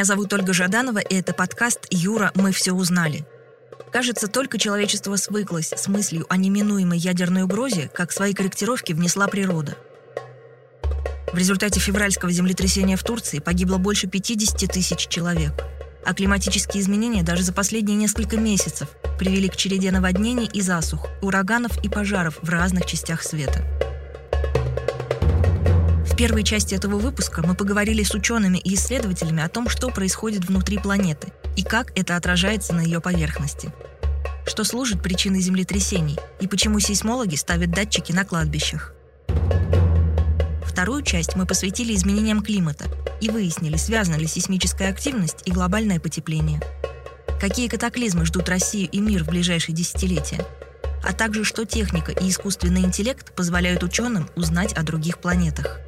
Меня зовут Ольга Жаданова, и это подкаст «Юра, мы все узнали». Кажется, только человечество свыклось с мыслью о неминуемой ядерной угрозе, как свои корректировки внесла природа. В результате февральского землетрясения в Турции погибло больше 50 тысяч человек. А климатические изменения даже за последние несколько месяцев привели к череде наводнений и засух, ураганов и пожаров в разных частях света первой части этого выпуска мы поговорили с учеными и исследователями о том, что происходит внутри планеты и как это отражается на ее поверхности. Что служит причиной землетрясений и почему сейсмологи ставят датчики на кладбищах. Вторую часть мы посвятили изменениям климата и выяснили, связана ли сейсмическая активность и глобальное потепление. Какие катаклизмы ждут Россию и мир в ближайшие десятилетия а также что техника и искусственный интеллект позволяют ученым узнать о других планетах.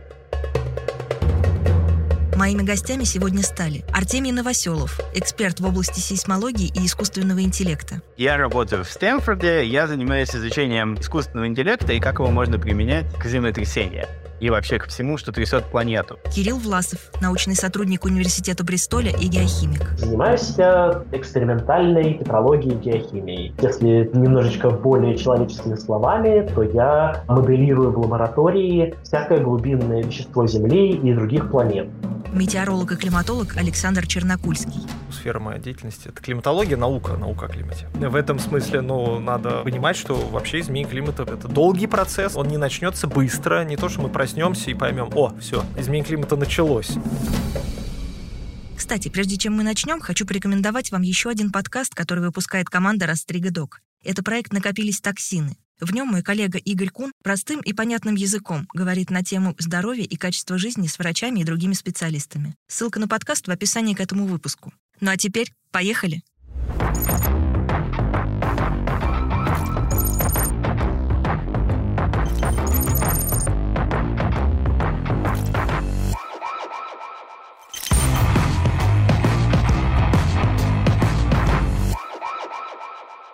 Моими гостями сегодня стали Артемий Новоселов, эксперт в области сейсмологии и искусственного интеллекта. Я работаю в Стэнфорде, я занимаюсь изучением искусственного интеллекта и как его можно применять к землетрясениям и вообще ко всему, что трясет планету. Кирилл Власов, научный сотрудник Университета Бристоля и геохимик. Занимаюсь экспериментальной петрологией и геохимией. Если немножечко более человеческими словами, то я моделирую в лаборатории всякое глубинное вещество Земли и других планет метеоролог и климатолог Александр Чернокульский. Сфера моей деятельности — это климатология, наука, наука о климате. В этом смысле, ну, надо понимать, что вообще изменение климата — это долгий процесс, он не начнется быстро, не то, что мы проснемся и поймем, о, все, изменение климата началось. Кстати, прежде чем мы начнем, хочу порекомендовать вам еще один подкаст, который выпускает команда Растрига Док. Это проект «Накопились токсины». В нем мой коллега Игорь Кун простым и понятным языком говорит на тему здоровья и качества жизни с врачами и другими специалистами. Ссылка на подкаст в описании к этому выпуску. Ну а теперь поехали!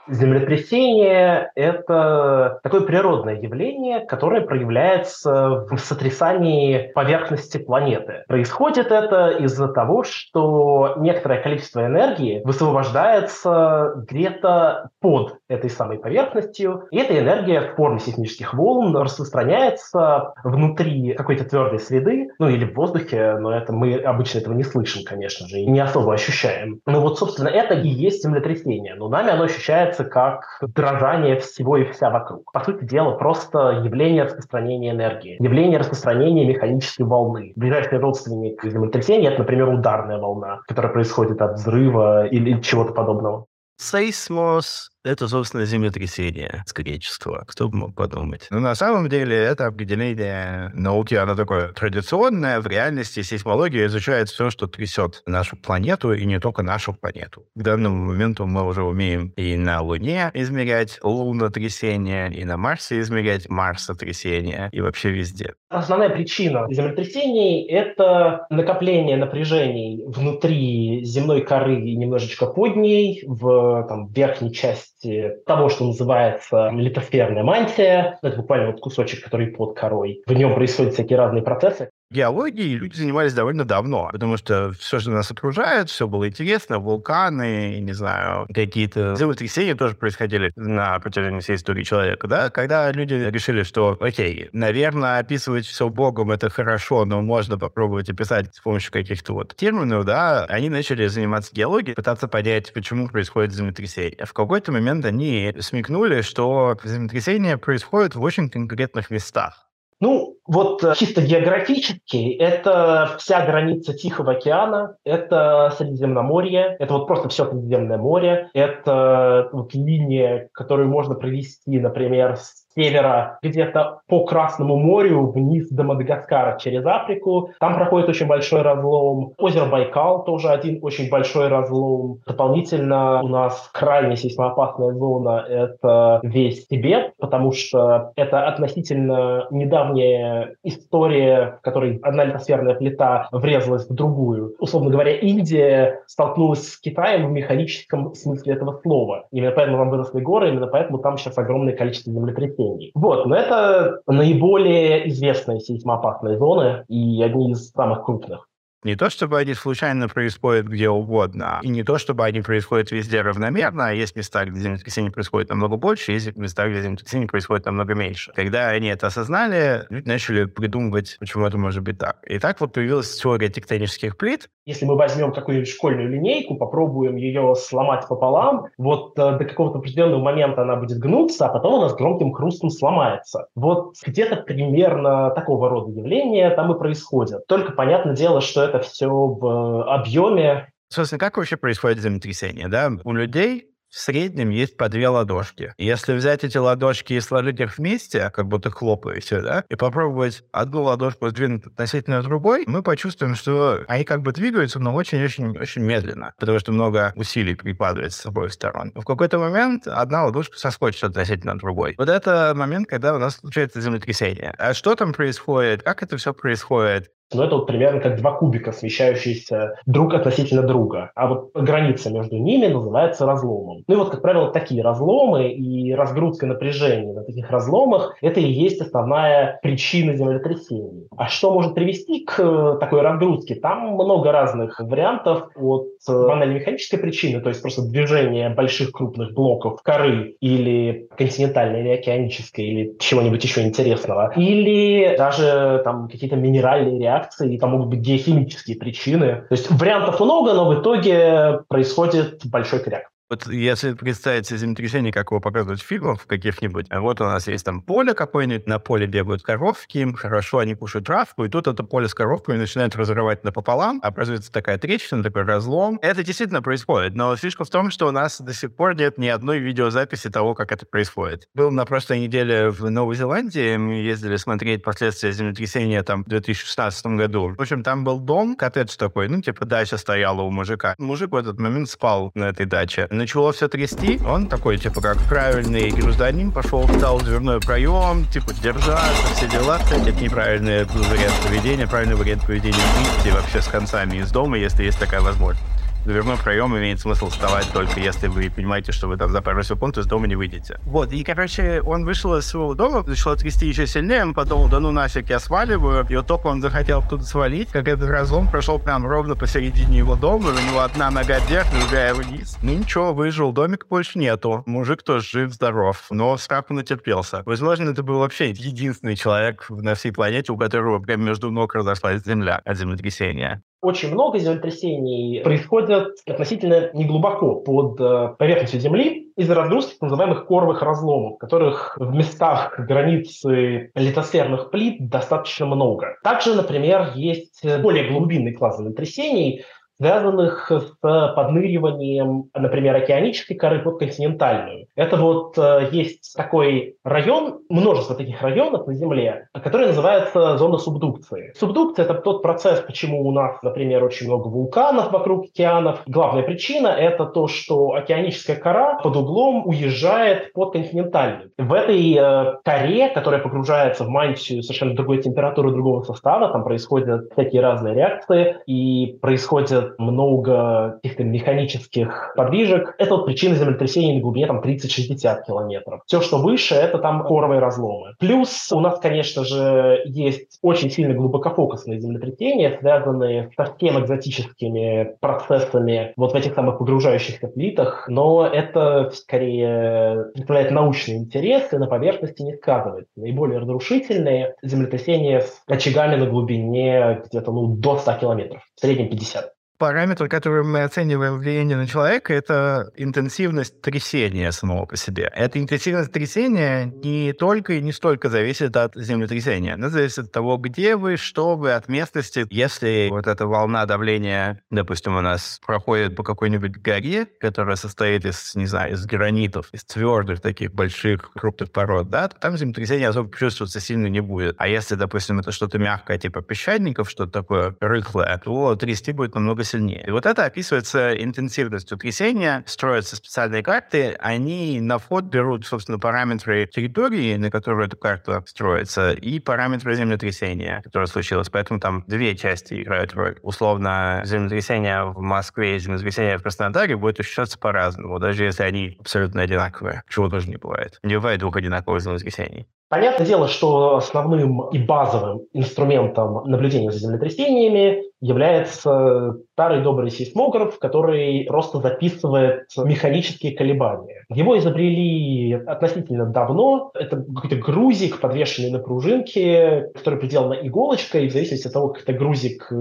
Землетрясение – это такое природное явление, которое проявляется в сотрясании поверхности планеты. Происходит это из-за того, что некоторое количество энергии высвобождается где-то под этой самой поверхностью, и эта энергия в форме сейсмических волн распространяется внутри какой-то твердой среды, ну или в воздухе, но это мы обычно этого не слышим, конечно же, и не особо ощущаем. Ну вот, собственно, это и есть землетрясение, но нами оно ощущается воспринимается как дрожание всего и вся вокруг. По сути дела, просто явление распространения энергии, явление распространения механической волны. Ближайший родственник землетрясения — это, например, ударная волна, которая происходит от взрыва или чего-то подобного. Сейсмос это, собственно, землетрясение с греческого. Кто бы мог подумать. Но на самом деле это определение науки, оно такое традиционное. В реальности сейсмология изучает все, что трясет нашу планету, и не только нашу планету. К данному моменту мы уже умеем и на Луне измерять лунотрясение, и на Марсе измерять марсотрясение, и вообще везде. Основная причина землетрясений — это накопление напряжений внутри земной коры и немножечко под ней, в там, верхней части части того, что называется литосферная мантия. Это буквально вот кусочек, который под корой. В нем происходят всякие разные процессы геологией люди занимались довольно давно, потому что все, что нас окружает, все было интересно, вулканы, не знаю, какие-то землетрясения тоже происходили на протяжении всей истории человека, да, когда люди решили, что, окей, наверное, описывать все Богом это хорошо, но можно попробовать описать с помощью каких-то вот терминов, да, они начали заниматься геологией, пытаться понять, почему происходит землетрясение. В какой-то момент они смекнули, что землетрясения происходят в очень конкретных местах. Ну, вот э, чисто географически это вся граница Тихого океана, это Средиземноморье, это вот просто все Средиземное море, это вот линия, которую можно провести, например, с севера где-то по Красному морю вниз до Мадагаскара через Африку. Там проходит очень большой разлом. Озеро Байкал тоже один очень большой разлом. Дополнительно у нас крайне сейсмоопасная зона — это весь Тибет, потому что это относительно недавняя история, в которой одна литосферная плита врезалась в другую. Условно говоря, Индия столкнулась с Китаем в механическом смысле этого слова. Именно поэтому там выросли горы, именно поэтому там сейчас огромное количество землетрясений изменений. Вот, но это наиболее известные сейсмоопасные зоны и одни из самых крупных. Не то, чтобы они случайно происходят где угодно, и не то, чтобы они происходят везде равномерно, а есть места, где землетрясение происходит намного больше, есть места, где землетрясение происходит намного меньше. Когда они это осознали, люди начали придумывать, почему это может быть так. И так вот появилась теория тектонических плит. Если мы возьмем какую-нибудь школьную линейку, попробуем ее сломать пополам, вот э, до какого-то определенного момента она будет гнуться, а потом она с громким хрустом сломается. Вот где-то примерно такого рода явления там и происходят. Только понятное дело, что это все в объеме. Собственно, как вообще происходит землетрясение? Да? У людей в среднем есть по две ладошки. Если взять эти ладошки и сложить их вместе, как будто хлопаете, да, и попробовать одну ладошку сдвинуть относительно другой, мы почувствуем, что они как бы двигаются, но очень-очень-очень медленно, потому что много усилий прикладывается с обоих сторон. В какой-то момент одна ладошка соскочит относительно другой. Вот это момент, когда у нас случается землетрясение. А что там происходит? Как это все происходит? Но это вот примерно как два кубика, смещающиеся друг относительно друга. А вот граница между ними называется разломом. Ну и вот, как правило, такие разломы и разгрузка напряжения на таких разломах – это и есть основная причина землетрясений. А что может привести к э, такой разгрузке? Там много разных вариантов от э, банальной механической причины, то есть просто движение больших крупных блоков коры или континентальной или океанической или чего-нибудь еще интересного, или даже там какие-то минеральные реакции, реакции, и там могут быть геохимические причины. То есть вариантов много, но в итоге происходит большой кряк. Вот если представить землетрясение, как его показывают в фильмах каких-нибудь, а вот у нас есть там поле какое-нибудь, на поле бегают коровки, им хорошо, они кушают травку, и тут это поле с коровками начинает разрывать напополам, образуется такая трещина, такой разлом. Это действительно происходит, но фишка в том, что у нас до сих пор нет ни одной видеозаписи того, как это происходит. Был на прошлой неделе в Новой Зеландии, мы ездили смотреть последствия землетрясения там в 2016 году. В общем, там был дом, коттедж такой, ну, типа дача стояла у мужика. Мужик в этот момент спал на этой даче начало все трясти, он такой, типа, как правильный гражданин, пошел, встал в дверной проем, типа, держаться, все дела. Кстати, это неправильный вариант поведения, правильный вариант поведения выйти вообще с концами из дома, если есть такая возможность дверной проем имеет смысл вставать только если вы понимаете, что вы там за пару секунд из дома не выйдете. Вот, и, короче, он вышел из своего дома, начал трясти еще сильнее, он подумал, да ну нафиг, я сваливаю. И вот только он захотел оттуда свалить, как этот разлом прошел прям ровно посередине его дома, у него одна нога вверх, другая вниз. Ну ничего, выжил, домик больше нету. Мужик тоже жив-здоров, но страху натерпелся. Возможно, это был вообще единственный человек на всей планете, у которого прям между ног разошлась земля от землетрясения очень много землетрясений происходят относительно неглубоко под э, поверхностью Земли из-за разгрузки так называемых коровых разломов, которых в местах границы литосферных плит достаточно много. Также, например, есть более глубинный класс землетрясений, связанных с подныриванием, например, океанической коры под континентальную. Это вот э, есть такой район, множество таких районов на Земле, который называется зона субдукции. Субдукция – это тот процесс, почему у нас, например, очень много вулканов вокруг океанов. Главная причина – это то, что океаническая кора под углом уезжает под континентальную. В этой э, коре, которая погружается в мантию совершенно другой температуры, другого состава, там происходят всякие разные реакции, и происходят много каких-то механических подвижек. Это вот причина землетрясений на глубине там 30-60 километров. Все, что выше, это там коровые разломы. Плюс у нас, конечно же, есть очень сильно глубокофокусные землетрясения, связанные с совсем экзотическими процессами вот в этих самых погружающихся плитах, но это скорее представляет научный интерес и на поверхности не сказывается. Наиболее разрушительные землетрясения с очагами на глубине где-то ну, до 100 километров, в среднем 50 параметр, который мы оцениваем влияние на человека, это интенсивность трясения самого по себе. Эта интенсивность трясения не только и не столько зависит от землетрясения. Она зависит от того, где вы, что вы, от местности. Если вот эта волна давления, допустим, у нас проходит по какой-нибудь горе, которая состоит из, не знаю, из гранитов, из твердых таких больших крупных пород, да, то там землетрясение особо чувствоваться сильно не будет. А если, допустим, это что-то мягкое, типа песчаников, что-то такое рыхлое, то трясти будет намного сильнее. И вот это описывается интенсивностью трясения, строятся специальные карты, они на вход берут, собственно, параметры территории, на которую эта карта строится, и параметры землетрясения, которое случилось. Поэтому там две части играют роль. Условно, землетрясение в Москве и землетрясение в Краснодаре будет ощущаться по-разному, даже если они абсолютно одинаковые, чего тоже не бывает. Не бывает двух одинаковых землетрясений. Понятное дело, что основным и базовым инструментом наблюдения за землетрясениями является старый добрый сейсмограф, который просто записывает механические колебания. Его изобрели относительно давно. Это какой-то грузик, подвешенный на пружинке, который приделан иголочкой. И в зависимости от того, как этот грузик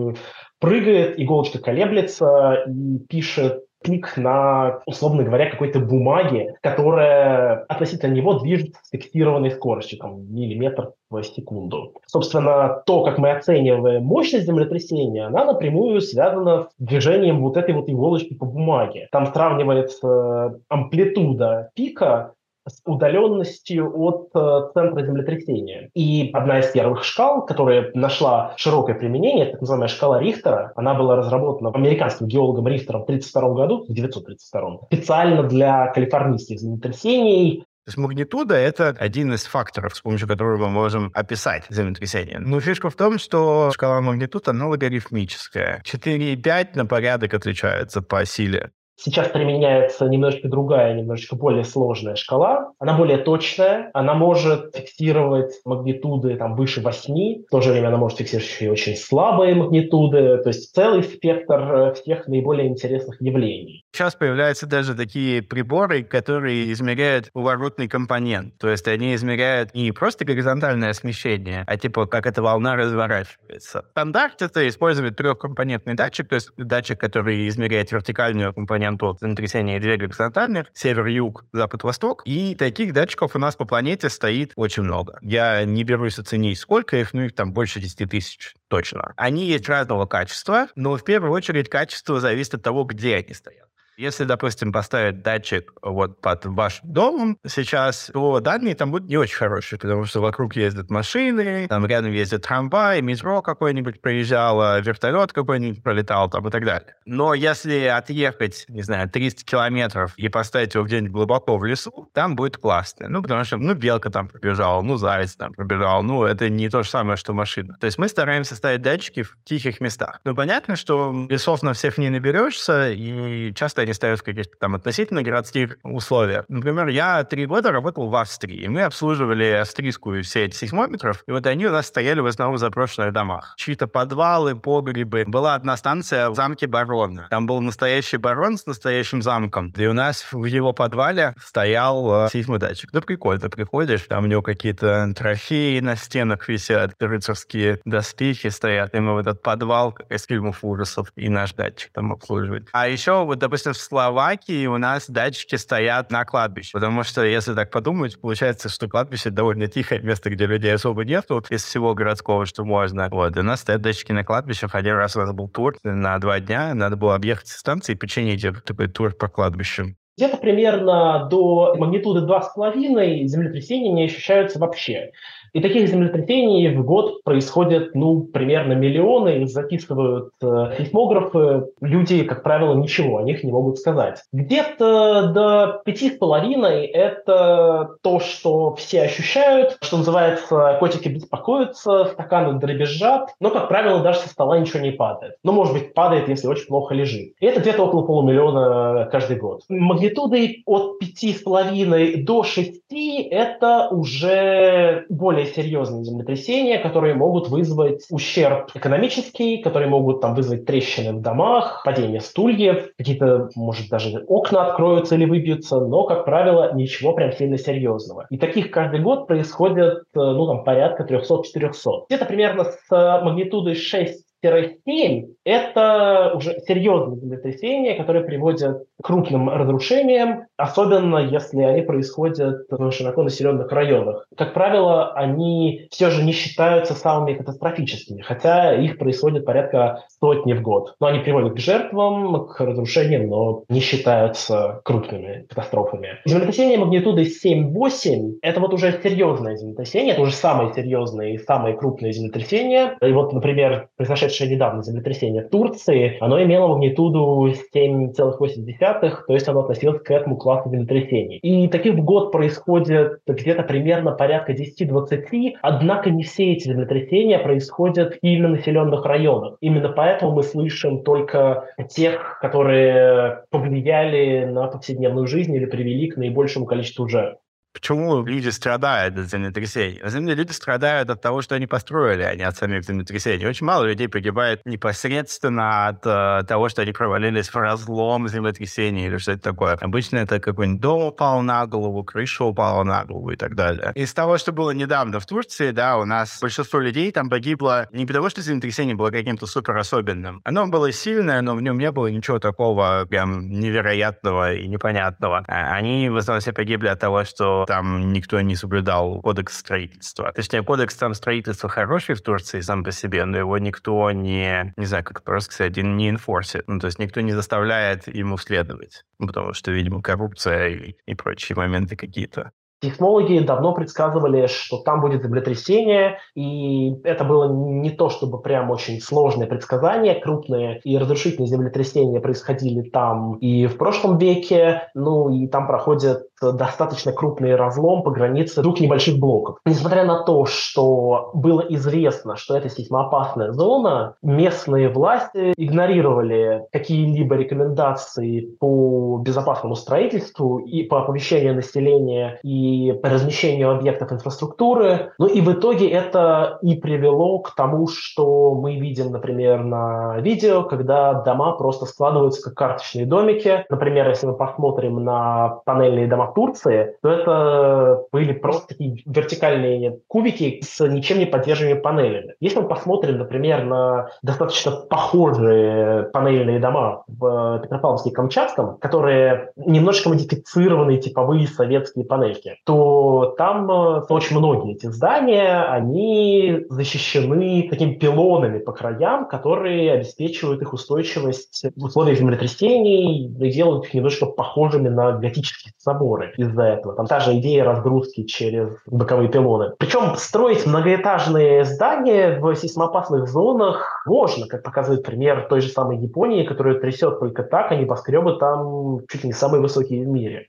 прыгает, иголочка колеблется и пишет клик на, условно говоря, какой-то бумаге, которая относительно него движется с фиксированной скоростью, там, миллиметр в секунду. Собственно, то, как мы оцениваем мощность землетрясения, она напрямую связана с движением вот этой вот иголочки по бумаге. Там сравнивается амплитуда пика с удаленностью от э, центра землетрясения. И одна из первых шкал, которая нашла широкое применение, так называемая шкала Рихтера, она была разработана американским геологом Рихтером в 1932 году, в 1932, специально для калифорнийских землетрясений, то есть магнитуда — это один из факторов, с помощью которого мы можем описать землетрясение. Но фишка в том, что шкала магнитуд, она логарифмическая. 4,5 на порядок отличается по силе. Сейчас применяется немножечко другая, немножечко более сложная шкала. Она более точная, она может фиксировать магнитуды там, выше 8, в то же время она может фиксировать еще и очень слабые магнитуды, то есть целый спектр э, всех наиболее интересных явлений. Сейчас появляются даже такие приборы, которые измеряют уворотный компонент, то есть они измеряют не просто горизонтальное смещение, а типа как эта волна разворачивается. Стандарт — это использовать трехкомпонентный датчик, то есть датчик, который измеряет вертикальную компоненту компоненту землетрясения две горизонтальных, север-юг, запад-восток. И таких датчиков у нас по планете стоит очень много. Я не берусь оценить, сколько их, ну их там больше 10 тысяч точно. Они есть разного качества, но в первую очередь качество зависит от того, где они стоят. Если, допустим, поставить датчик вот под вашим домом сейчас, то данные там будут не очень хорошие, потому что вокруг ездят машины, там рядом ездит трамвай, метро какой-нибудь проезжало, вертолет какой-нибудь пролетал там и так далее. Но если отъехать, не знаю, 300 километров и поставить его где-нибудь глубоко в лесу, там будет классно. Ну, потому что, ну, белка там пробежала, ну, заяц там пробежал, ну, это не то же самое, что машина. То есть мы стараемся ставить датчики в тихих местах. Ну, понятно, что лесов на всех не наберешься, и часто они ставят в каких-то там относительно городских условиях. Например, я три года работал в Австрии, и мы обслуживали австрийскую сеть сейсмометров, и вот они у нас стояли в основном в заброшенных домах. Чьи-то подвалы, погребы. Была одна станция в замке Барона. Там был настоящий барон с настоящим замком, и у нас в его подвале стоял э, сейсмодатчик. Да прикольно, приходишь, там у него какие-то трофеи на стенах висят, рыцарские доспехи стоят, и мы в этот подвал, как из фильмов ужасов, и наш датчик там обслуживает. А еще, вот, допустим, Словакии у нас датчики стоят на кладбище, потому что, если так подумать, получается, что кладбище довольно тихое место, где людей особо нету из всего городского, что можно. Вот, у нас стоят датчики на кладбищах. Один раз у нас был тур на два дня, надо было объехать станции и починить такой тур по кладбищу. Где-то примерно до магнитуды 2,5 землетрясения не ощущаются вообще. И таких землетрясений в год происходит, ну, примерно миллионы, их записывают э, сейсмографы. Люди, как правило, ничего о них не могут сказать. Где-то до пяти с половиной это то, что все ощущают, что называется, котики беспокоятся, стаканы дребезжат, но, как правило, даже со стола ничего не падает. Ну, может быть, падает, если очень плохо лежит. И это где-то около полумиллиона каждый год. Магнитудой от пяти с половиной до шести это уже более серьезные землетрясения, которые могут вызвать ущерб экономический, которые могут там вызвать трещины в домах, падение стульев, какие-то, может, даже окна откроются или выбьются, но, как правило, ничего прям сильно серьезного. И таких каждый год происходит, э, ну, там, порядка 300-400. Где-то примерно с магнитудой 6 7 – это уже серьезные землетрясения, которые приводят к крупным разрушениям, особенно если они происходят в широко населенных районах. Как правило, они все же не считаются самыми катастрофическими, хотя их происходит порядка сотни в год. Но они приводят к жертвам, к разрушениям, но не считаются крупными катастрофами. Землетрясение магнитудой 7-8 – это вот уже серьезное землетрясение, это уже самые серьезные и самые крупные землетрясения. И вот, например, произошедшее произошедшее недавно землетрясение в Турции, оно имело магнитуду 7,8, то есть оно относилось к этому классу землетрясений. И таких в год происходит где-то примерно порядка 10-20, однако не все эти землетрясения происходят в населенных районах. Именно поэтому мы слышим только тех, которые повлияли на повседневную жизнь или привели к наибольшему количеству жертв. Почему люди страдают от землетрясений? На самом деле люди страдают от того, что они построили, а не от самих землетрясений. Очень мало людей погибает непосредственно от э, того, что они провалились в разлом землетрясений или что-то такое. Обычно это какой-нибудь дом упал на голову, крыша упала на голову и так далее. Из того, что было недавно в Турции, да, у нас большинство людей там погибло не потому, что землетрясение было каким-то супер особенным. Оно было сильное, но в нем не было ничего такого прям невероятного и непонятного. А они в основном все погибли от того, что там никто не соблюдал кодекс строительства. Точнее, кодекс там строительства хороший в Турции сам по себе, но его никто не, не знаю, как просто сказать, не enforce Ну, то есть никто не заставляет ему следовать. Потому что, видимо, коррупция и, и прочие моменты какие-то. Технологи давно предсказывали, что там будет землетрясение, и это было не то, чтобы прям очень сложное предсказание. Крупные и разрушительные землетрясения происходили там и в прошлом веке, ну и там проходят достаточно крупный разлом по границе двух небольших блоков. Несмотря на то, что было известно, что это сейсмоопасная зона, местные власти игнорировали какие-либо рекомендации по безопасному строительству и по оповещению населения и по размещению объектов инфраструктуры. Ну и в итоге это и привело к тому, что мы видим, например, на видео, когда дома просто складываются как карточные домики. Например, если мы посмотрим на панельные дома Турции, то это были просто такие вертикальные кубики с ничем не поддерживаемыми панелями. Если мы посмотрим, например, на достаточно похожие панельные дома в Петропавловске и Камчатском, которые немножко модифицированные типовые советские панельки, то там э, очень многие эти здания, они защищены такими пилонами по краям, которые обеспечивают их устойчивость в условиях землетрясений и делают их немножко похожими на готические соборы соборы из-за этого. Там та же идея разгрузки через боковые пилоны. Причем строить многоэтажные здания в сейсмоопасных зонах можно, как показывает пример той же самой Японии, которая трясет только так, а небоскребы там чуть ли не самые высокие в мире.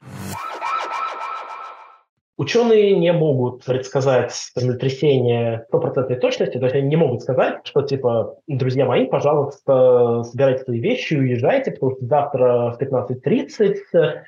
Ученые не могут предсказать землетрясение стопроцентной точности, то есть они не могут сказать, что типа, друзья мои, пожалуйста, собирайте свои вещи и уезжайте, потому что завтра в 15.30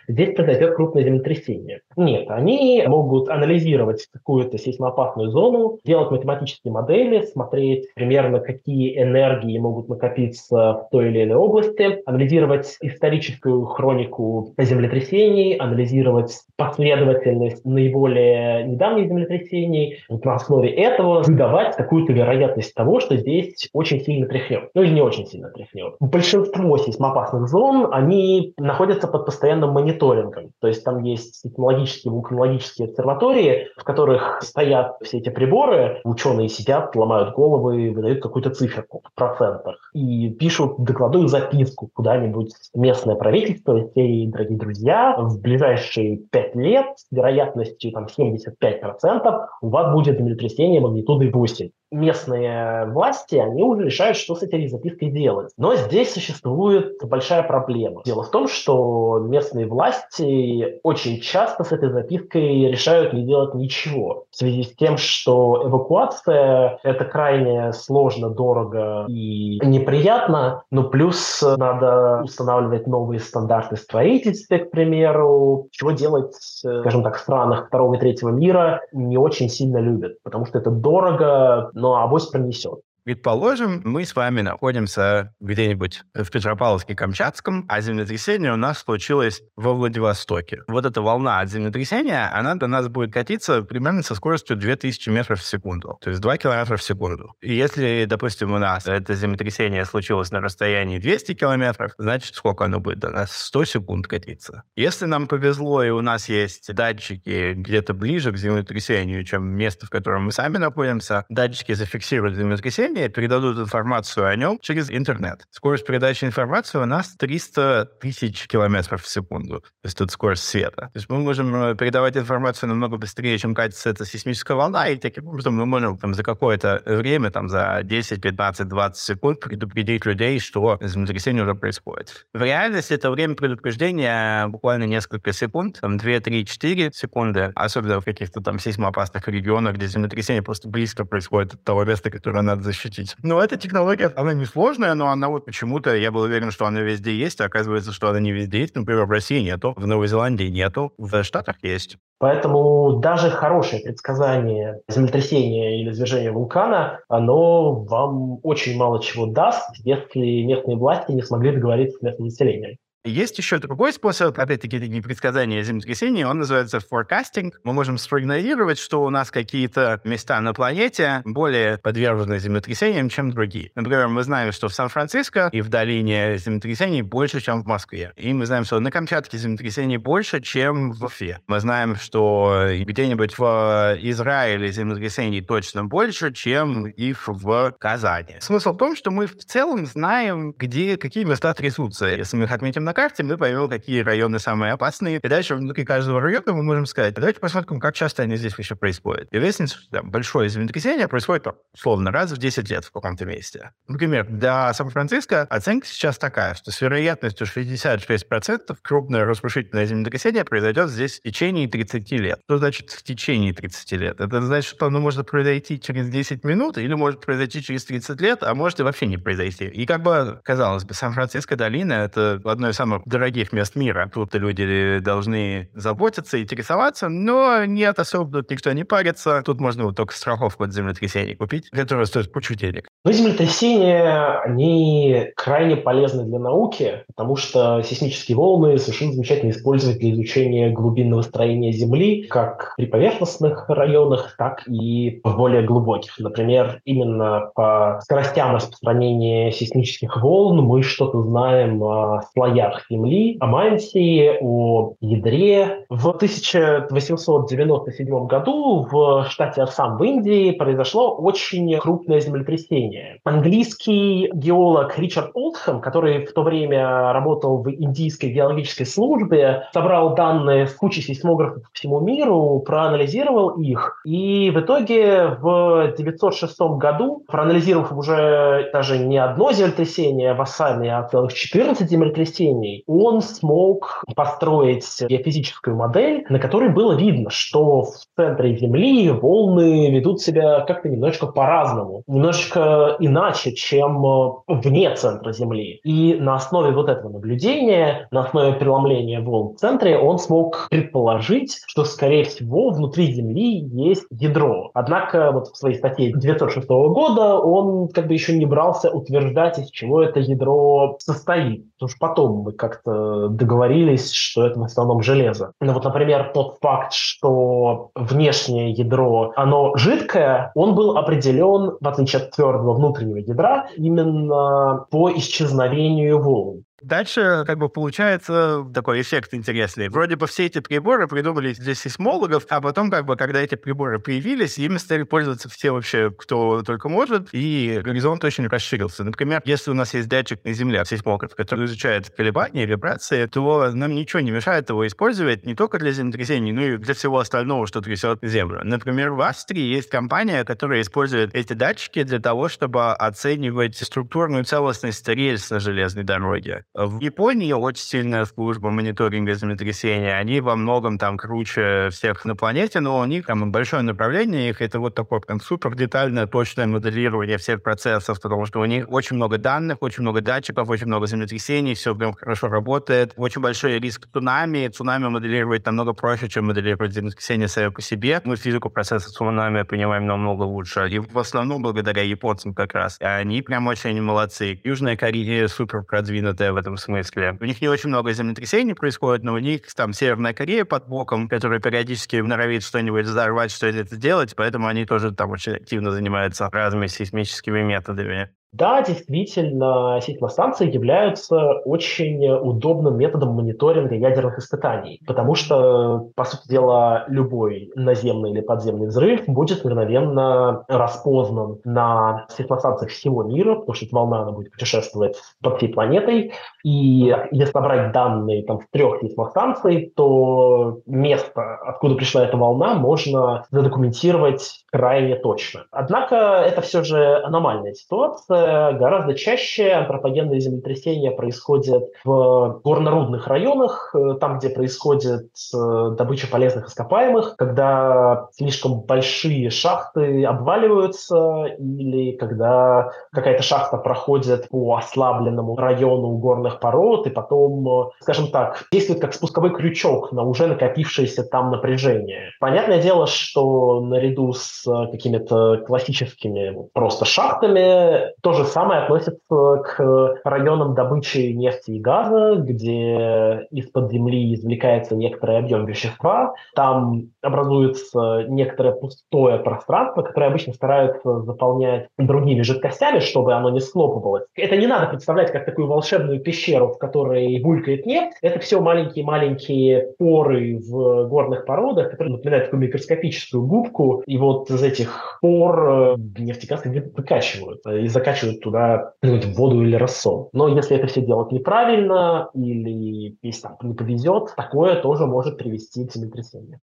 здесь произойдет крупное землетрясение. Нет, они могут анализировать какую-то сейсмоопасную зону, делать математические модели, смотреть примерно, какие энергии могут накопиться в той или иной области, анализировать историческую хронику землетрясений, анализировать последовательность наиболее более недавних землетрясений, вот на основе этого выдавать какую-то вероятность того, что здесь очень сильно тряхнет. Ну или не очень сильно тряхнет. Большинство сейсмоопасных зон, они находятся под постоянным мониторингом. То есть там есть сейсмологические, вулканологические обсерватории, в которых стоят все эти приборы, ученые сидят, ломают головы, выдают какую-то циферку в процентах и пишут, докладывают записку куда-нибудь местное правительство, и, дорогие друзья, в ближайшие пять лет вероятностью там 75%, у вас будет землетрясение магнитудой 8 местные власти, они уже решают, что с этой запиской делать. Но здесь существует большая проблема. Дело в том, что местные власти очень часто с этой запиской решают не делать ничего. В связи с тем, что эвакуация — это крайне сложно, дорого и неприятно, но плюс надо устанавливать новые стандарты строительства, к примеру, чего делать, скажем так, в странах второго и третьего мира не очень сильно любят, потому что это дорого, но авось пронесет. Предположим, мы с вами находимся где-нибудь в Петропавловске-Камчатском, а землетрясение у нас случилось во Владивостоке. Вот эта волна от землетрясения, она до нас будет катиться примерно со скоростью 2000 метров в секунду, то есть 2 километра в секунду. И если, допустим, у нас это землетрясение случилось на расстоянии 200 километров, значит, сколько оно будет до нас? 100 секунд катиться. Если нам повезло, и у нас есть датчики где-то ближе к землетрясению, чем место, в котором мы сами находимся, датчики зафиксируют землетрясение, приложения передадут информацию о нем через интернет. Скорость передачи информации у нас 300 тысяч километров в секунду. То есть это скорость света. То есть мы можем э, передавать информацию намного быстрее, чем катится эта сейсмическая волна, и таким образом мы можем там, за какое-то время, там, за 10, 15, 20 секунд предупредить людей, что землетрясение уже происходит. В реальности это время предупреждения буквально несколько секунд, там 2, 3, 4 секунды, особенно в каких-то там сейсмоопасных регионах, где землетрясение просто близко происходит от того места, которое надо защитить пошутить. Но эта технология, она не сложная, но она вот почему-то, я был уверен, что она везде есть, а оказывается, что она не везде есть. Например, в России нету, в Новой Зеландии нету, в Штатах есть. Поэтому даже хорошее предсказание землетрясения или извержения вулкана, оно вам очень мало чего даст, если местные власти не смогли договориться с местным населением. Есть еще другой способ, опять-таки, это не предсказание землетрясений, он называется forecasting. Мы можем спрогнозировать, что у нас какие-то места на планете более подвержены землетрясениям, чем другие. Например, мы знаем, что в Сан-Франциско и в долине землетрясений больше, чем в Москве. И мы знаем, что на Камчатке землетрясений больше, чем в Уфе. Мы знаем, что где-нибудь в Израиле землетрясений точно больше, чем их в Казани. Смысл в том, что мы в целом знаем, где какие места трясутся. Если мы их отметим на карте, мы поймем, какие районы самые опасные. И дальше внутри каждого района мы можем сказать, давайте посмотрим, как часто они здесь еще происходят. И выяснится, что там, большое землетрясение происходит, условно, раз в 10 лет в каком-то месте. Например, для Сан-Франциско оценка сейчас такая, что с вероятностью 66% крупное разрушительное землетрясение произойдет здесь в течение 30 лет. Что значит в течение 30 лет? Это значит, что оно может произойти через 10 минут или может произойти через 30 лет, а может и вообще не произойти. И как бы, казалось бы, Сан-Франциско долина — это одно из самых дорогих мест мира. Тут люди должны заботиться, интересоваться, но нет, особо тут никто не парится. Тут можно вот только страховку от землетрясений купить, которая стоит кучу денег. Но землетрясения, они крайне полезны для науки, потому что сейсмические волны совершенно замечательно использовать для изучения глубинного строения Земли, как при поверхностных районах, так и в более глубоких. Например, именно по скоростям распространения сейсмических волн мы что-то знаем о слоях слоях Земли, о мантии, о ядре. В 1897 году в штате Ассам в Индии произошло очень крупное землетрясение. Английский геолог Ричард Олдхэм, который в то время работал в индийской геологической службе, собрал данные с кучи сейсмографов по всему миру, проанализировал их, и в итоге в 1906 году, проанализировав уже даже не одно землетрясение в Ассаме, а целых 14 землетрясений, исследований он смог построить геофизическую модель, на которой было видно, что в центре Земли волны ведут себя как-то немножечко по-разному, немножечко иначе, чем э, вне центра Земли. И на основе вот этого наблюдения, на основе преломления волн в центре, он смог предположить, что, скорее всего, внутри Земли есть ядро. Однако вот в своей статье 1906 года он как бы еще не брался утверждать, из чего это ядро состоит. Потому что потом мы как-то договорились, что это в основном железо. Ну вот, например, тот факт, что внешнее ядро, оно жидкое, он был определен, в отличие от твердого внутреннего ядра, именно по исчезновению волн. Дальше как бы получается такой эффект интересный. Вроде бы все эти приборы придумали для сейсмологов, а потом как бы, когда эти приборы появились, ими стали пользоваться все вообще, кто только может, и горизонт очень расширился. Например, если у нас есть датчик на Земле, сейсмограф, который изучает колебания, вибрации, то нам ничего не мешает его использовать не только для землетрясений, но и для всего остального, что трясет Землю. Например, в Австрии есть компания, которая использует эти датчики для того, чтобы оценивать структурную целостность рельс на железной дороге. В Японии очень сильная служба мониторинга землетрясения. Они во многом там круче всех на планете, но у них там большое направление их. Это вот такое прям супер детальное, точное моделирование всех процессов, потому что у них очень много данных, очень много датчиков, очень много землетрясений, все прям хорошо работает. Очень большой риск цунами. Цунами моделировать намного проще, чем моделировать землетрясение само по себе. Мы физику процесса цунами понимаем намного лучше. И в основном благодаря японцам как раз. Они прям очень молодцы. Южная Корея супер продвинутая в этом смысле. У них не очень много землетрясений происходит, но у них там Северная Корея под боком, которая периодически норовит что-нибудь взорвать, что это делать, поэтому они тоже там очень активно занимаются разными сейсмическими методами. Да, действительно, сейсмостанции являются очень удобным методом мониторинга ядерных испытаний, потому что, по сути дела, любой наземный или подземный взрыв будет мгновенно распознан на сейсмостанциях всего мира, потому что эта волна она будет путешествовать под всей планетой, и если собрать данные там, с трех сейсмостанций, то место, откуда пришла эта волна, можно задокументировать крайне точно. Однако это все же аномальная ситуация, гораздо, гораздо чаще антропогенные землетрясения происходят в горнорудных районах, э, там, где происходит э, добыча полезных ископаемых, когда слишком большие шахты обваливаются или когда какая-то шахта проходит по ослабленному району горных пород и потом, скажем так, действует как спусковой крючок на уже накопившееся там напряжение. Понятное дело, что наряду с какими-то классическими просто шахтами то же самое относится к районам добычи нефти и газа, где из-под земли извлекается некоторый объем вещества, там образуется некоторое пустое пространство, которое обычно стараются заполнять другими жидкостями, чтобы оно не слопывалось. Это не надо представлять как такую волшебную пещеру, в которой булькает нефть. Это все маленькие-маленькие поры в горных породах, которые напоминают такую микроскопическую губку, и вот из этих пор э, нефтегаз выкачивают и закачивают туда воду или рассол. Но если это все делать неправильно или если там не повезет, такое тоже может привести к землетрясению.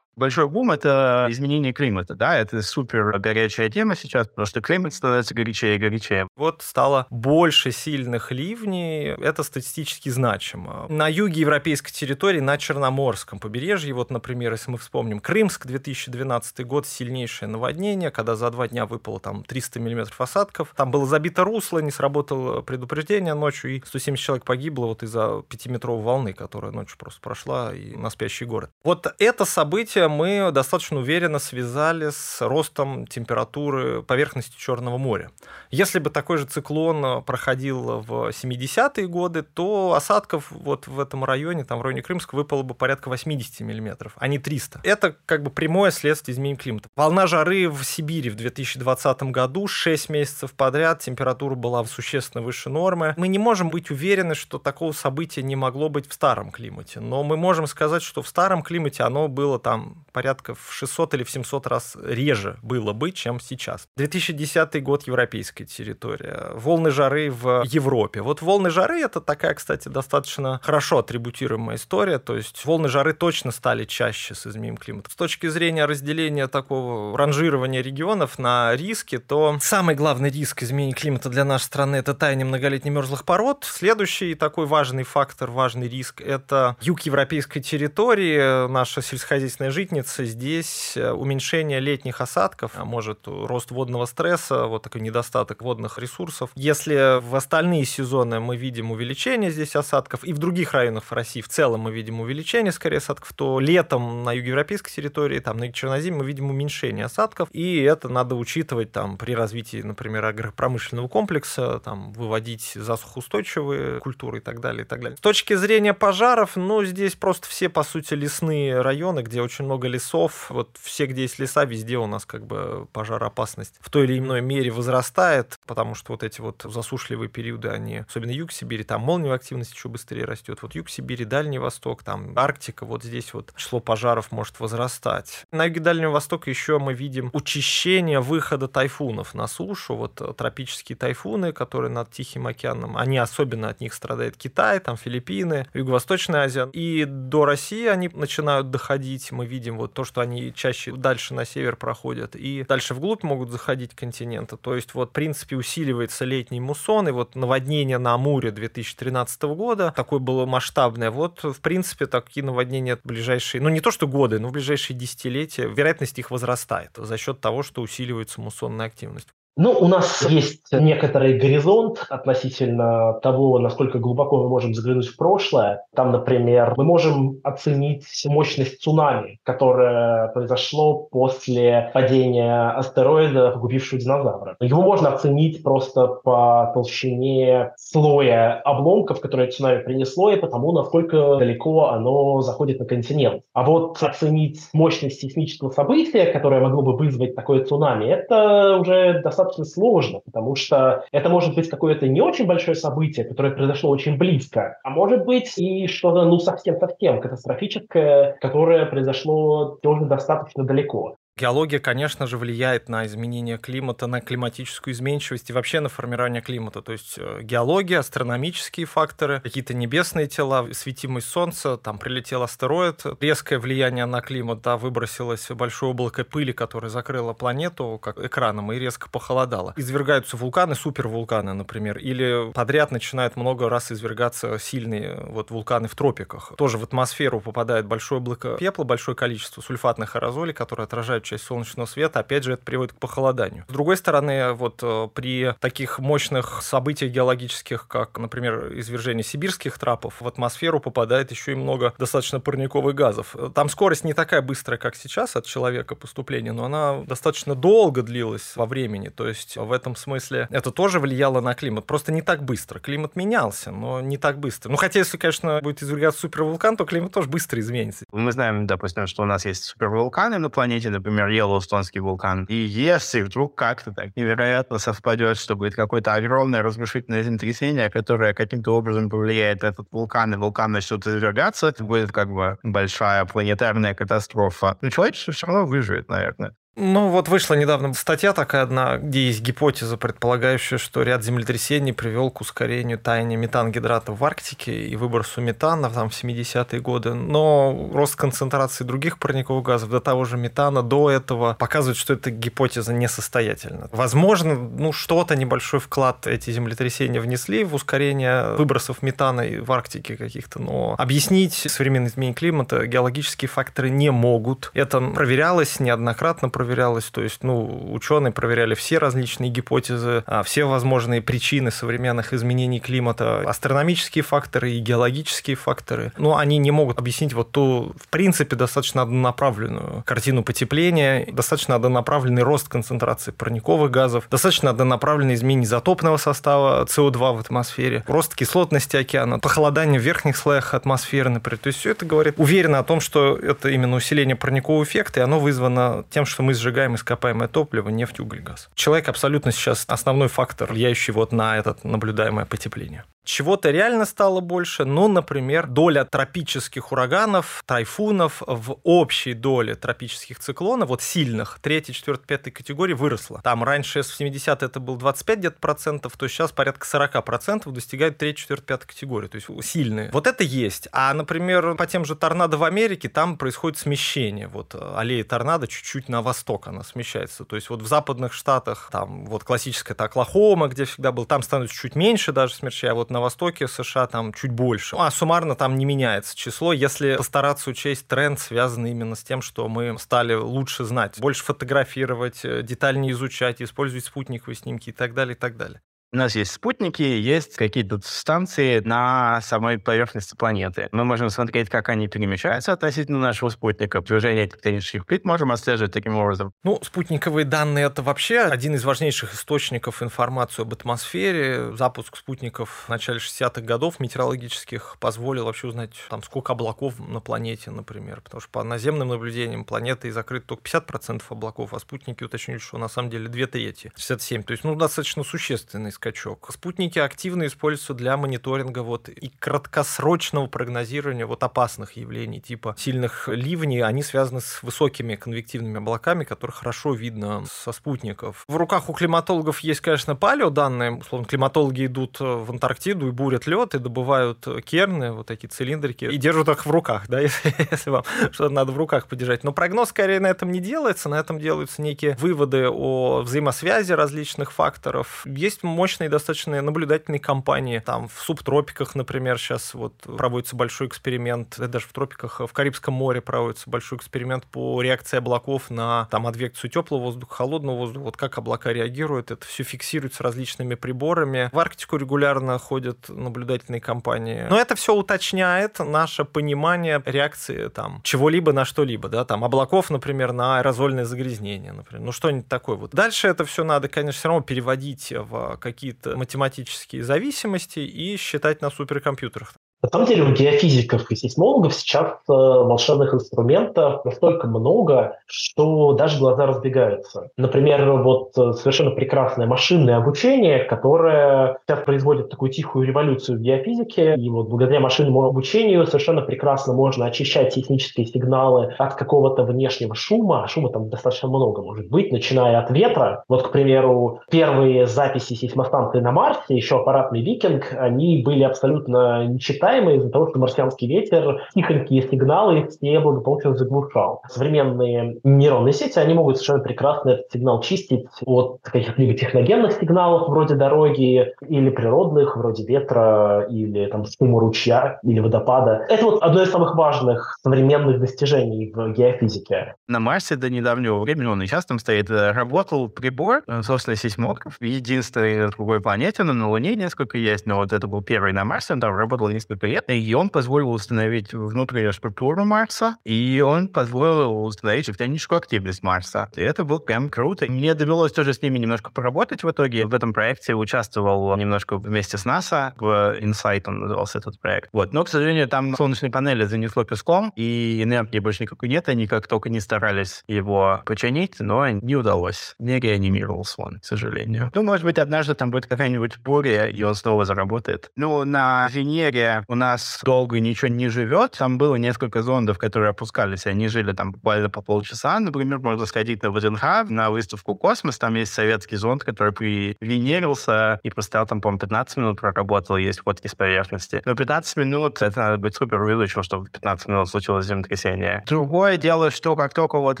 Большой бум — это изменение климата, да, это супер горячая тема сейчас, потому что климат становится горячее и горячее. Вот стало больше сильных ливней, это статистически значимо. На юге европейской территории, на Черноморском побережье, вот, например, если мы вспомним Крымск, 2012 год, сильнейшее наводнение, когда за два дня выпало там 300 миллиметров осадков, там было забито русло, не сработало предупреждение ночью, и 170 человек погибло вот из-за пятиметровой волны, которая ночью просто прошла и на спящий город. Вот это событие мы достаточно уверенно связали с ростом температуры поверхности Черного моря. Если бы такой же циклон проходил в 70-е годы, то осадков вот в этом районе, там в районе Крымска, выпало бы порядка 80 миллиметров, а не 300. Это как бы прямое следствие изменения климата. Волна жары в Сибири в 2020 году 6 месяцев подряд температура была существенно выше нормы. Мы не можем быть уверены, что такого события не могло быть в старом климате, но мы можем сказать, что в старом климате оно было там room. Порядка в 600 или в 700 раз реже было бы, чем сейчас. 2010 год европейская территория. Волны жары в Европе. Вот волны жары это такая, кстати, достаточно хорошо атрибутируемая история. То есть волны жары точно стали чаще с изменением климата. С точки зрения разделения такого ранжирования регионов на риски, то самый главный риск изменения климата для нашей страны это таяние многолетних мерзлых пород. Следующий такой важный фактор, важный риск это юг европейской территории, наша сельскохозяйственная жительница разумеется, здесь э, уменьшение летних осадков, а может рост водного стресса, вот такой недостаток водных ресурсов. Если в остальные сезоны мы видим увеличение здесь осадков, и в других районах России в целом мы видим увеличение скорее осадков, то летом на юго-европейской территории, там на Черноземье мы видим уменьшение осадков, и это надо учитывать там при развитии, например, агропромышленного комплекса, там выводить засухоустойчивые культуры и так далее, и так далее. С точки зрения пожаров, ну, здесь просто все, по сути, лесные районы, где очень много лесов, вот все, где есть леса, везде у нас как бы пожароопасность в той или иной мере возрастает, потому что вот эти вот засушливые периоды, они, особенно юг Сибири, там молниевая активность еще быстрее растет. Вот юг Сибири, Дальний Восток, там Арктика, вот здесь вот число пожаров может возрастать. На юге Дальнего Востока еще мы видим учащение выхода тайфунов на сушу, вот тропические тайфуны, которые над Тихим океаном, они особенно от них страдает Китай, там Филиппины, Юго-Восточная Азия. И до России они начинают доходить, мы видим вот то, что они чаще дальше на север проходят и дальше вглубь могут заходить континента. То есть вот в принципе усиливается летний муссон, и вот наводнение на Амуре 2013 года такое было масштабное. Вот в принципе такие наводнения в ближайшие, ну не то что годы, но в ближайшие десятилетия вероятность их возрастает за счет того, что усиливается муссонная активность. Ну, у нас есть некоторый горизонт относительно того, насколько глубоко мы можем заглянуть в прошлое. Там, например, мы можем оценить мощность цунами, которое произошло после падения астероида, погубившего динозавра. Его можно оценить просто по толщине слоя обломков, которые цунами принесло, и потому, насколько далеко оно заходит на континент. А вот оценить мощность сейсмического события, которое могло бы вызвать такое цунами, это уже достаточно достаточно сложно, потому что это может быть какое-то не очень большое событие, которое произошло очень близко, а может быть и что-то ну совсем-совсем катастрофическое, которое произошло тоже достаточно далеко. Геология, конечно же, влияет на изменение климата, на климатическую изменчивость и вообще на формирование климата. То есть э, геология, астрономические факторы, какие-то небесные тела, светимость Солнца, там прилетел астероид, резкое влияние на климат, да, выбросилось большое облако пыли, которое закрыло планету как экраном и резко похолодало. Извергаются вулканы, супервулканы, например, или подряд начинают много раз извергаться сильные вот вулканы в тропиках. Тоже в атмосферу попадает большое облако пепла, большое количество сульфатных аэрозолей, которые отражают часть солнечного света, опять же, это приводит к похолоданию. С другой стороны, вот э, при таких мощных событиях геологических, как, например, извержение сибирских трапов, в атмосферу попадает еще и много достаточно парниковых газов. Там скорость не такая быстрая, как сейчас от человека поступления, но она достаточно долго длилась во времени. То есть в этом смысле это тоже влияло на климат. Просто не так быстро. Климат менялся, но не так быстро. Ну, хотя, если, конечно, будет извергаться супервулкан, то климат тоже быстро изменится. Мы знаем, допустим, что у нас есть супервулканы на планете, например, например, Йеллоустонский вулкан. И если вдруг как-то так невероятно совпадет, что будет какое-то огромное разрушительное землетрясение, которое каким-то образом повлияет на этот вулкан, и вулкан начнет извергаться, это будет как бы большая планетарная катастрофа. Но человечество все равно выживет, наверное. Ну, вот вышла недавно статья такая одна, где есть гипотеза, предполагающая, что ряд землетрясений привел к ускорению таяния метангидрата в Арктике и выбросу метана там, в 70-е годы. Но рост концентрации других парниковых газов, до того же метана, до этого показывает, что эта гипотеза несостоятельна. Возможно, ну, что-то, небольшой вклад эти землетрясения внесли в ускорение выбросов метана в Арктике каких-то, но объяснить современные изменения климата геологические факторы не могут. Это проверялось неоднократно, проверялось, то есть, ну, ученые проверяли все различные гипотезы, а, все возможные причины современных изменений климата, астрономические факторы и геологические факторы. Но они не могут объяснить вот ту, в принципе, достаточно однонаправленную картину потепления, достаточно однонаправленный рост концентрации парниковых газов, достаточно однонаправленное изменение изотопного состава СО2 в атмосфере, рост кислотности океана, похолодание в верхних слоях атмосферы, например. То есть все это говорит уверенно о том, что это именно усиление парникового эффекта, и оно вызвано тем, что мы сжигаем ископаемое топливо, нефть, уголь, газ. Человек абсолютно сейчас основной фактор, влияющий вот на это наблюдаемое потепление. Чего-то реально стало больше, ну, например, доля тропических ураганов, тайфунов в общей доле тропических циклонов, вот сильных, 3, 4, 5 категории выросла. Там раньше в 70 это был 25 где-то процентов, то сейчас порядка 40 процентов достигает 3, 4, 5 категории, то есть сильные. Вот это есть. А, например, по тем же торнадо в Америке там происходит смещение. Вот аллея торнадо чуть-чуть на восток она смещается. То есть вот в западных штатах, там вот классическая это Оклахома, где всегда был, там становится чуть меньше даже смерчей, а вот на востоке США там чуть больше. А суммарно там не меняется число, если постараться учесть тренд, связанный именно с тем, что мы стали лучше знать, больше фотографировать, э, детальнее изучать, использовать спутниковые снимки и так далее, и так далее. У нас есть спутники, есть какие-то станции на самой поверхности планеты. Мы можем смотреть, как они перемещаются относительно нашего спутника. Движение тектонических плит можем отслеживать таким образом. Ну, спутниковые данные — это вообще один из важнейших источников информации об атмосфере. Запуск спутников в начале 60-х годов метеорологических позволил вообще узнать, там, сколько облаков на планете, например. Потому что по наземным наблюдениям планеты закрыты только 50% облаков, а спутники уточнили, что на самом деле две трети, 67. То есть, ну, достаточно существенный скачок. Спутники активно используются для мониторинга вот и краткосрочного прогнозирования вот опасных явлений, типа сильных ливней. Они связаны с высокими конвективными облаками, которые хорошо видно со спутников. В руках у климатологов есть, конечно, палеоданные. Условно, климатологи идут в Антарктиду и бурят лед, и добывают керны, вот такие цилиндрики, и держат их в руках, да, если, если вам что-то надо в руках подержать. Но прогноз скорее на этом не делается, на этом делаются некие выводы о взаимосвязи различных факторов. Есть мощь мощные достаточно наблюдательные кампании. Там в субтропиках, например, сейчас вот проводится большой эксперимент, даже в тропиках в Карибском море проводится большой эксперимент по реакции облаков на там адвекцию теплого воздуха, холодного воздуха, вот как облака реагируют, это все фиксируется различными приборами. В Арктику регулярно ходят наблюдательные кампании. Но это все уточняет наше понимание реакции там чего-либо на что-либо, да, там облаков, например, на аэрозольное загрязнение, например, ну что-нибудь такое вот. Дальше это все надо, конечно, все равно переводить в какие какие-то математические зависимости и считать на суперкомпьютерах. На самом деле у геофизиков и сейсмологов сейчас э, волшебных инструментов настолько много, что даже глаза разбегаются. Например, вот э, совершенно прекрасное машинное обучение, которое сейчас производит такую тихую революцию в геофизике, и вот благодаря машинному обучению совершенно прекрасно можно очищать сейсмические сигналы от какого-то внешнего шума. Шума там достаточно много может быть, начиная от ветра. Вот, к примеру, первые записи сейсмостанции на Марсе, еще аппаратный «Викинг», они были абсолютно нечитаемы, управляемые из-за того, что марсианский ветер тихонькие сигналы все благополучно заглушал. Современные нейронные сети, они могут совершенно прекрасно этот сигнал чистить от каких-либо техногенных сигналов вроде дороги или природных, вроде ветра или там шума ручья или водопада. Это вот одно из самых важных современных достижений в геофизике. На Марсе до недавнего времени, он и сейчас там стоит, э, работал прибор, э, собственно, сейсмограф, единственный на другой планете, но на Луне несколько есть, но вот это был первый на Марсе, он там работал несколько лет, и он позволил установить внутреннюю структуру Марса, и он позволил установить тектоническую активность Марса. И это было прям круто. Мне довелось тоже с ними немножко поработать в итоге. В этом проекте участвовал немножко вместе с НАСА, в Insight он назывался этот проект. Вот. Но, к сожалению, там солнечные панели занесло песком, и энергии больше никакой нет, они как только не старались его починить, но не удалось. Не реанимировался он, к сожалению. Ну, может быть, однажды там будет какая-нибудь буря, и он снова заработает. Ну, на Венере у нас долго ничего не живет. Там было несколько зондов, которые опускались, они жили там буквально по полчаса. Например, можно сходить на ВДНХ, на выставку «Космос», там есть советский зонд, который привенерился и простоял там, по-моему, 15 минут проработал, есть фотки с поверхности. Но 15 минут, это надо быть супер увеличил, чтобы в 15 минут случилось землетрясение. Другое дело, что как только вот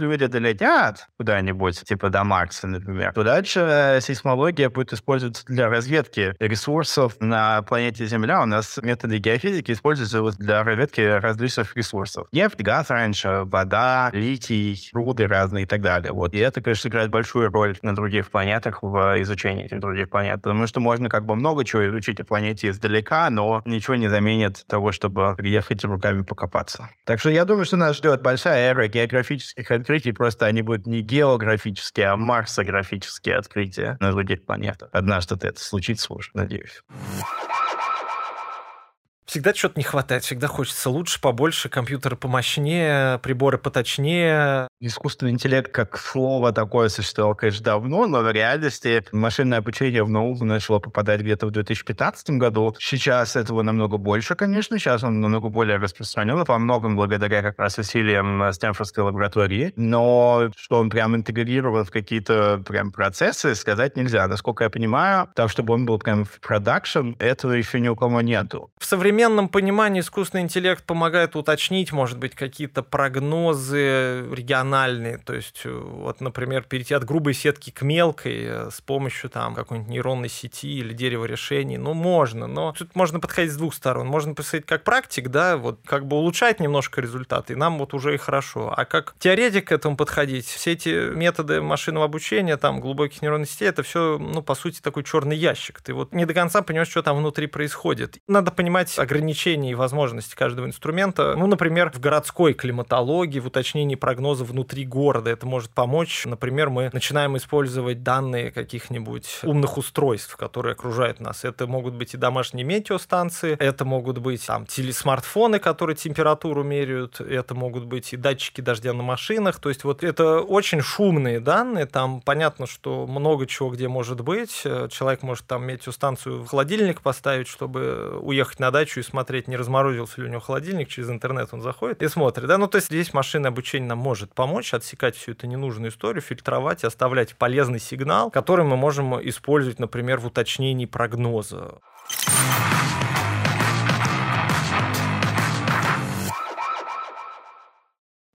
люди долетят куда-нибудь, типа до Марса, например, то дальше э, сейсмология будет использоваться для разведки ресурсов на планете Земля. У нас методы геофизики физики используются вот для разведки различных ресурсов. Нефть, газ раньше, вода, литий, руды разные и так далее. Вот. И это, конечно, играет большую роль на других планетах в изучении этих других планет, потому что можно как бы много чего изучить о планете издалека, но ничего не заменит того, чтобы приехать руками покопаться. Так что я думаю, что нас ждет большая эра географических открытий, просто они будут не географические, а марсографические открытия на других планетах. Однажды это случится уже, надеюсь. Всегда чего-то не хватает, всегда хочется лучше, побольше, компьютеры помощнее, приборы поточнее. Искусственный интеллект как слово такое существовало, конечно, давно, но в реальности машинное обучение в науку начало попадать где-то в 2015 году. Сейчас этого намного больше, конечно, сейчас он намного более распространен, во многом благодаря как раз усилиям Стэнфордской лаборатории, но что он прям интегрирован в какие-то прям процессы, сказать нельзя. Насколько я понимаю, так, чтобы он был прям в продакшн, этого еще ни у кого нету. В современном современном понимании искусственный интеллект помогает уточнить, может быть, какие-то прогнозы региональные. То есть, э, вот, например, перейти от грубой сетки к мелкой э, с помощью там какой-нибудь нейронной сети или дерева решений. Ну, можно, но тут можно подходить с двух сторон. Можно посмотреть как практик, да, вот как бы улучшать немножко результаты, и нам вот уже и хорошо. А как теоретик к этому подходить? Все эти методы машинного обучения, там, глубоких нейронных сетей, это все, ну, по сути, такой черный ящик. Ты вот не до конца понимаешь, что там внутри происходит. Надо понимать ограничений и возможностей каждого инструмента. Ну, например, в городской климатологии, в уточнении прогноза внутри города это может помочь. Например, мы начинаем использовать данные каких-нибудь умных устройств, которые окружают нас. Это могут быть и домашние метеостанции, это могут быть там телесмартфоны, которые температуру меряют, это могут быть и датчики дождя на машинах. То есть вот это очень шумные данные, там понятно, что много чего где может быть. Человек может там метеостанцию в холодильник поставить, чтобы уехать на дачу и смотреть, не разморозился ли у него холодильник, через интернет он заходит и смотрит. Да? Ну, то есть здесь машинное обучение нам может помочь отсекать всю эту ненужную историю, фильтровать, оставлять полезный сигнал, который мы можем использовать, например, в уточнении прогноза.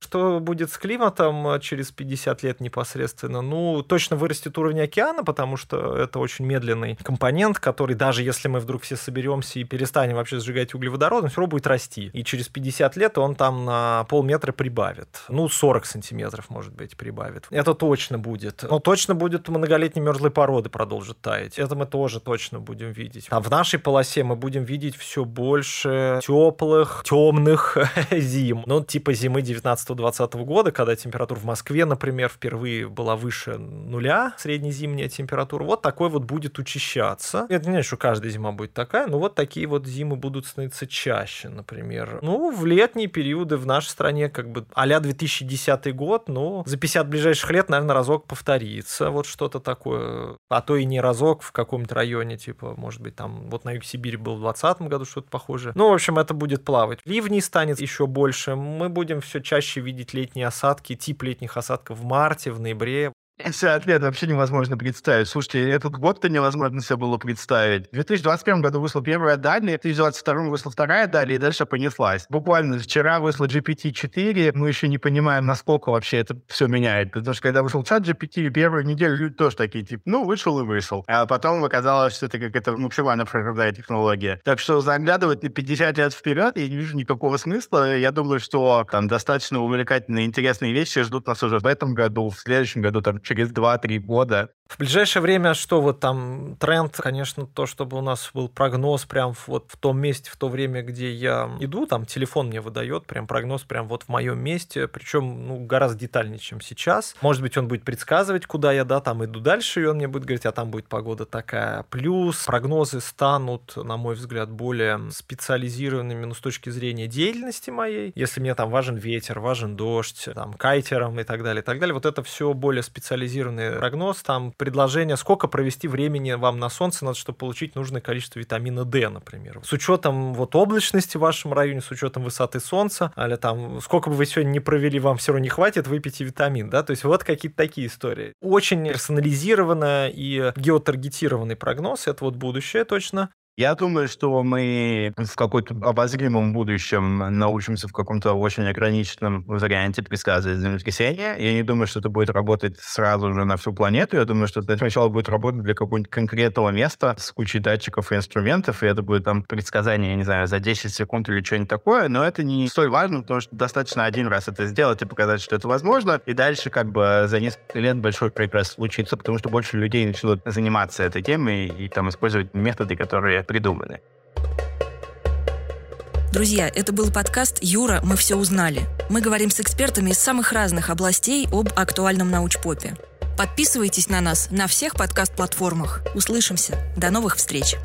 Что будет с климатом э, через 50 лет непосредственно? Ну, точно вырастет уровень океана, потому что это очень медленный компонент, который даже если мы вдруг все соберемся и перестанем вообще сжигать углеводород, он все равно будет расти. И через 50 лет он там на полметра прибавит. Ну, 40 сантиметров, может быть, прибавит. Это точно будет. Но точно будет многолетние мерзлые породы продолжат таять. Это мы тоже точно будем видеть. А в нашей полосе мы будем видеть все больше теплых, темных зим. Ну, типа зимы 19 1920 года, когда температура в Москве, например, впервые была выше нуля, среднезимняя температура, вот такой вот будет учащаться. Это не значит, что каждая зима будет такая, но вот такие вот зимы будут становиться чаще, например. Ну, в летние периоды в нашей стране как бы а 2010 год, ну, за 50 ближайших лет, наверное, разок повторится, вот что-то такое. А то и не разок в каком-то районе, типа, может быть, там, вот на юг Сибири был в 2020 году что-то похожее. Ну, в общем, это будет плавать. Ливней станет еще больше. Мы будем все чаще видеть летние осадки, тип летних осадков в марте, в ноябре. 50 лет вообще невозможно представить. Слушайте, этот год-то невозможно себе было представить. В 2021 году вышла первая Дали, в 2022 вышла вторая Дали, и дальше понеслась. Буквально вчера вышла GPT-4, мы еще не понимаем, насколько вообще это все меняет. Потому что когда вышел чат GPT, первую неделю люди тоже такие, типа, ну, вышел и вышел. А потом оказалось, что это какая-то максимально прорывная технология. Так что заглядывать на 50 лет вперед я не вижу никакого смысла. Я думаю, что там достаточно увлекательные, интересные вещи ждут нас уже в этом году, в следующем году, там, через 2-3 года. В ближайшее время что вот там тренд, конечно, то, чтобы у нас был прогноз прям вот в том месте, в то время, где я иду, там телефон мне выдает прям прогноз прям вот в моем месте, причем ну, гораздо детальнее, чем сейчас. Может быть, он будет предсказывать, куда я, да, там иду дальше, и он мне будет говорить, а там будет погода такая. Плюс прогнозы станут, на мой взгляд, более специализированными, ну, с точки зрения деятельности моей. Если мне там важен ветер, важен дождь, там, кайтером и так далее, и так далее. Вот это все более специализированный прогноз, там предложение, сколько провести времени вам на солнце надо, чтобы получить нужное количество витамина D, например. С учетом вот облачности в вашем районе, с учетом высоты солнца, или там сколько бы вы сегодня не провели, вам все равно не хватит, выпейте витамин, да, то есть вот какие-то такие истории. Очень персонализированная и геотаргетированный прогноз, это вот будущее точно. Я думаю, что мы в каком-то обозримом будущем научимся в каком-то очень ограниченном варианте предсказывать землетрясения. Я не думаю, что это будет работать сразу же на всю планету. Я думаю, что это сначала будет работать для какого-нибудь конкретного места с кучей датчиков и инструментов, и это будет там предсказание, я не знаю, за 10 секунд или что-нибудь такое, но это не столь важно, потому что достаточно один раз это сделать и показать, что это возможно, и дальше как бы за несколько лет большой прогресс случится, потому что больше людей начнут заниматься этой темой и, и там использовать методы, которые придуманы. Друзья, это был подкаст «Юра, мы все узнали». Мы говорим с экспертами из самых разных областей об актуальном научпопе. Подписывайтесь на нас на всех подкаст-платформах. Услышимся. До новых встреч!